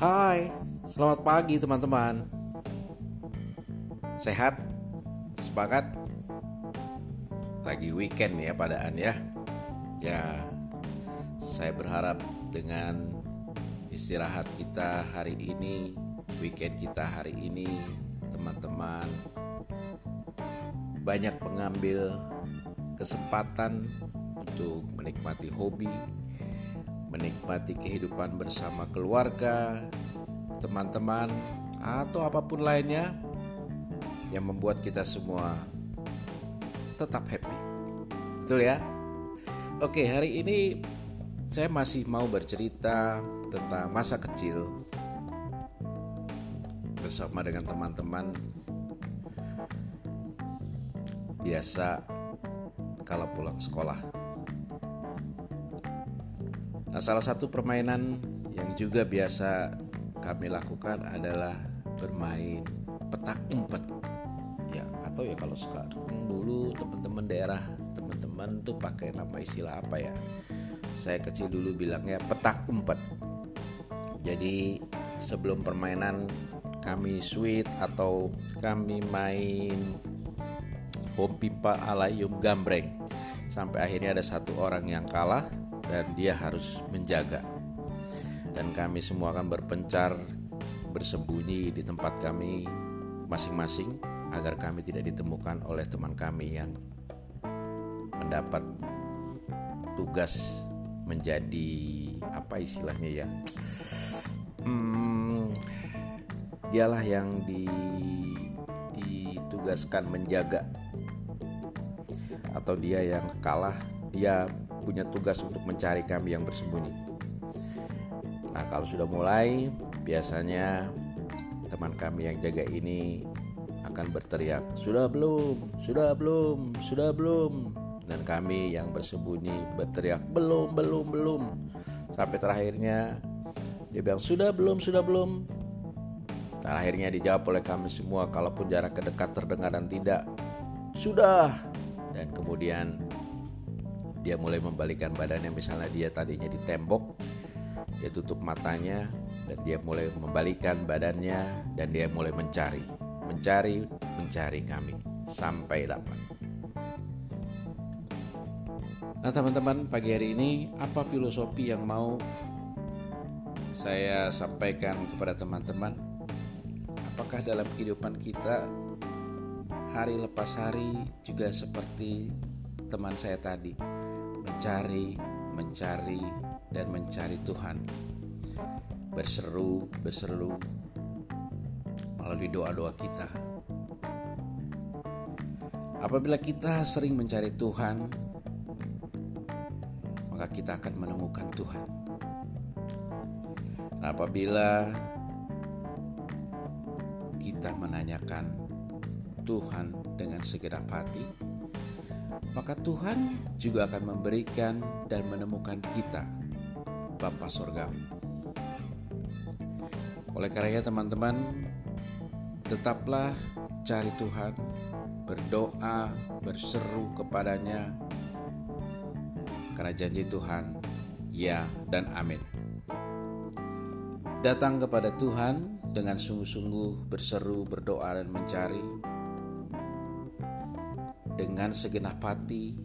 Hai, selamat pagi teman-teman. Sehat? Semangat? Lagi weekend ya padaan ya. Ya, saya berharap dengan istirahat kita hari ini, weekend kita hari ini, teman-teman banyak mengambil kesempatan untuk menikmati hobi, menikmati kehidupan bersama keluarga, teman-teman, atau apa pun lainnya yang membuat kita semua tetap happy. Betul ya? Oke, hari ini saya masih mau bercerita tentang masa kecil bersama dengan teman-teman biasa kalau pulang sekolah. Nah, salah satu permainan yang juga biasa kami lakukan adalah bermain petak umpet. Ya, atau ya kalau sekarang dulu teman-teman daerah, teman-teman tuh pakai nama istilah apa ya? Saya kecil dulu bilangnya petak umpet. Jadi sebelum permainan kami sweet atau kami main bom pipa alayum gambreng sampai akhirnya ada satu orang yang kalah dan dia harus menjaga. Dan kami semua akan berpencar bersembunyi di tempat kami masing-masing agar kami tidak ditemukan oleh teman kami yang mendapat tugas menjadi apa istilahnya ya hmm, dialah yang di, ditugaskan menjaga atau dia yang kalah dia punya tugas untuk mencari kami yang bersembunyi. Nah, kalau sudah mulai, biasanya teman kami yang jaga ini akan berteriak, "Sudah belum? Sudah belum? Sudah belum?" Dan kami yang bersembunyi berteriak, "Belum, belum, belum." Sampai terakhirnya dia bilang, "Sudah belum? Sudah belum?" Dan akhirnya dijawab oleh kami semua, kalaupun jarak dekat terdengar dan tidak, "Sudah." Dan kemudian dia mulai membalikan badannya. Misalnya dia tadinya di tembok dia tutup matanya dan dia mulai membalikan badannya dan dia mulai mencari. Mencari mencari kami sampai dapat Nah teman-teman pagi hari ini apa filosofi yang mau saya sampaikan kepada teman-teman? Apakah dalam kehidupan kita hari lepas hari juga seperti teman saya tadi mencari, mencari, dan mencari Tuhan. Berseru, berseru melalui doa-doa kita. Apabila kita sering mencari Tuhan, maka kita akan menemukan Tuhan. Apabila kita menanyakan Tuhan dengan segenap hati, maka Tuhan juga akan memberikan dan menemukan kita, Bapa Sorgawi. Oleh karenanya teman-teman, tetaplah cari Tuhan, berdoa, berseru kepadanya, karena janji Tuhan, ya dan amin. Datang kepada Tuhan dengan sungguh-sungguh berseru, berdoa, dan mencari, dengan segenap hati,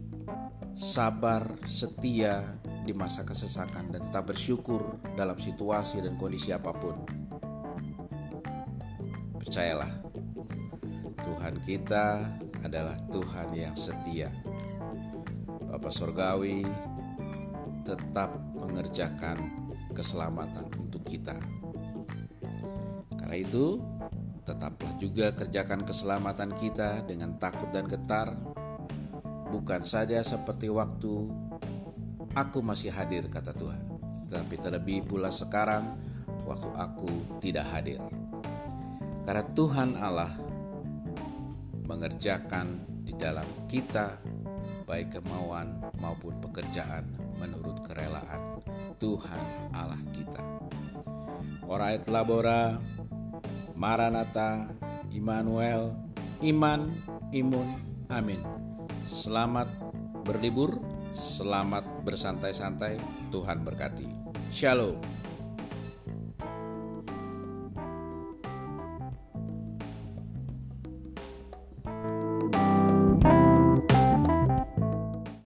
sabar, setia di masa kesesakan dan tetap bersyukur dalam situasi dan kondisi apa pun. Percayalah, Tuhan kita adalah Tuhan yang setia. Bapak Sorgawi tetap mengerjakan keselamatan untuk kita. Karena itu, Tetaplah juga kerjakan keselamatan kita dengan takut dan getar, bukan saja seperti waktu aku masih hadir, kata Tuhan, tetapi terlebih pula sekarang waktu aku tidak hadir. Karena Tuhan Allah mengerjakan di dalam kita baik kemauan maupun pekerjaan menurut kerelaan Tuhan Allah kita. Orait labora Maranatha, Immanuel, Iman, Imun, Amin. Selamat berlibur, selamat bersantai-santai, Tuhan berkati. Shalom.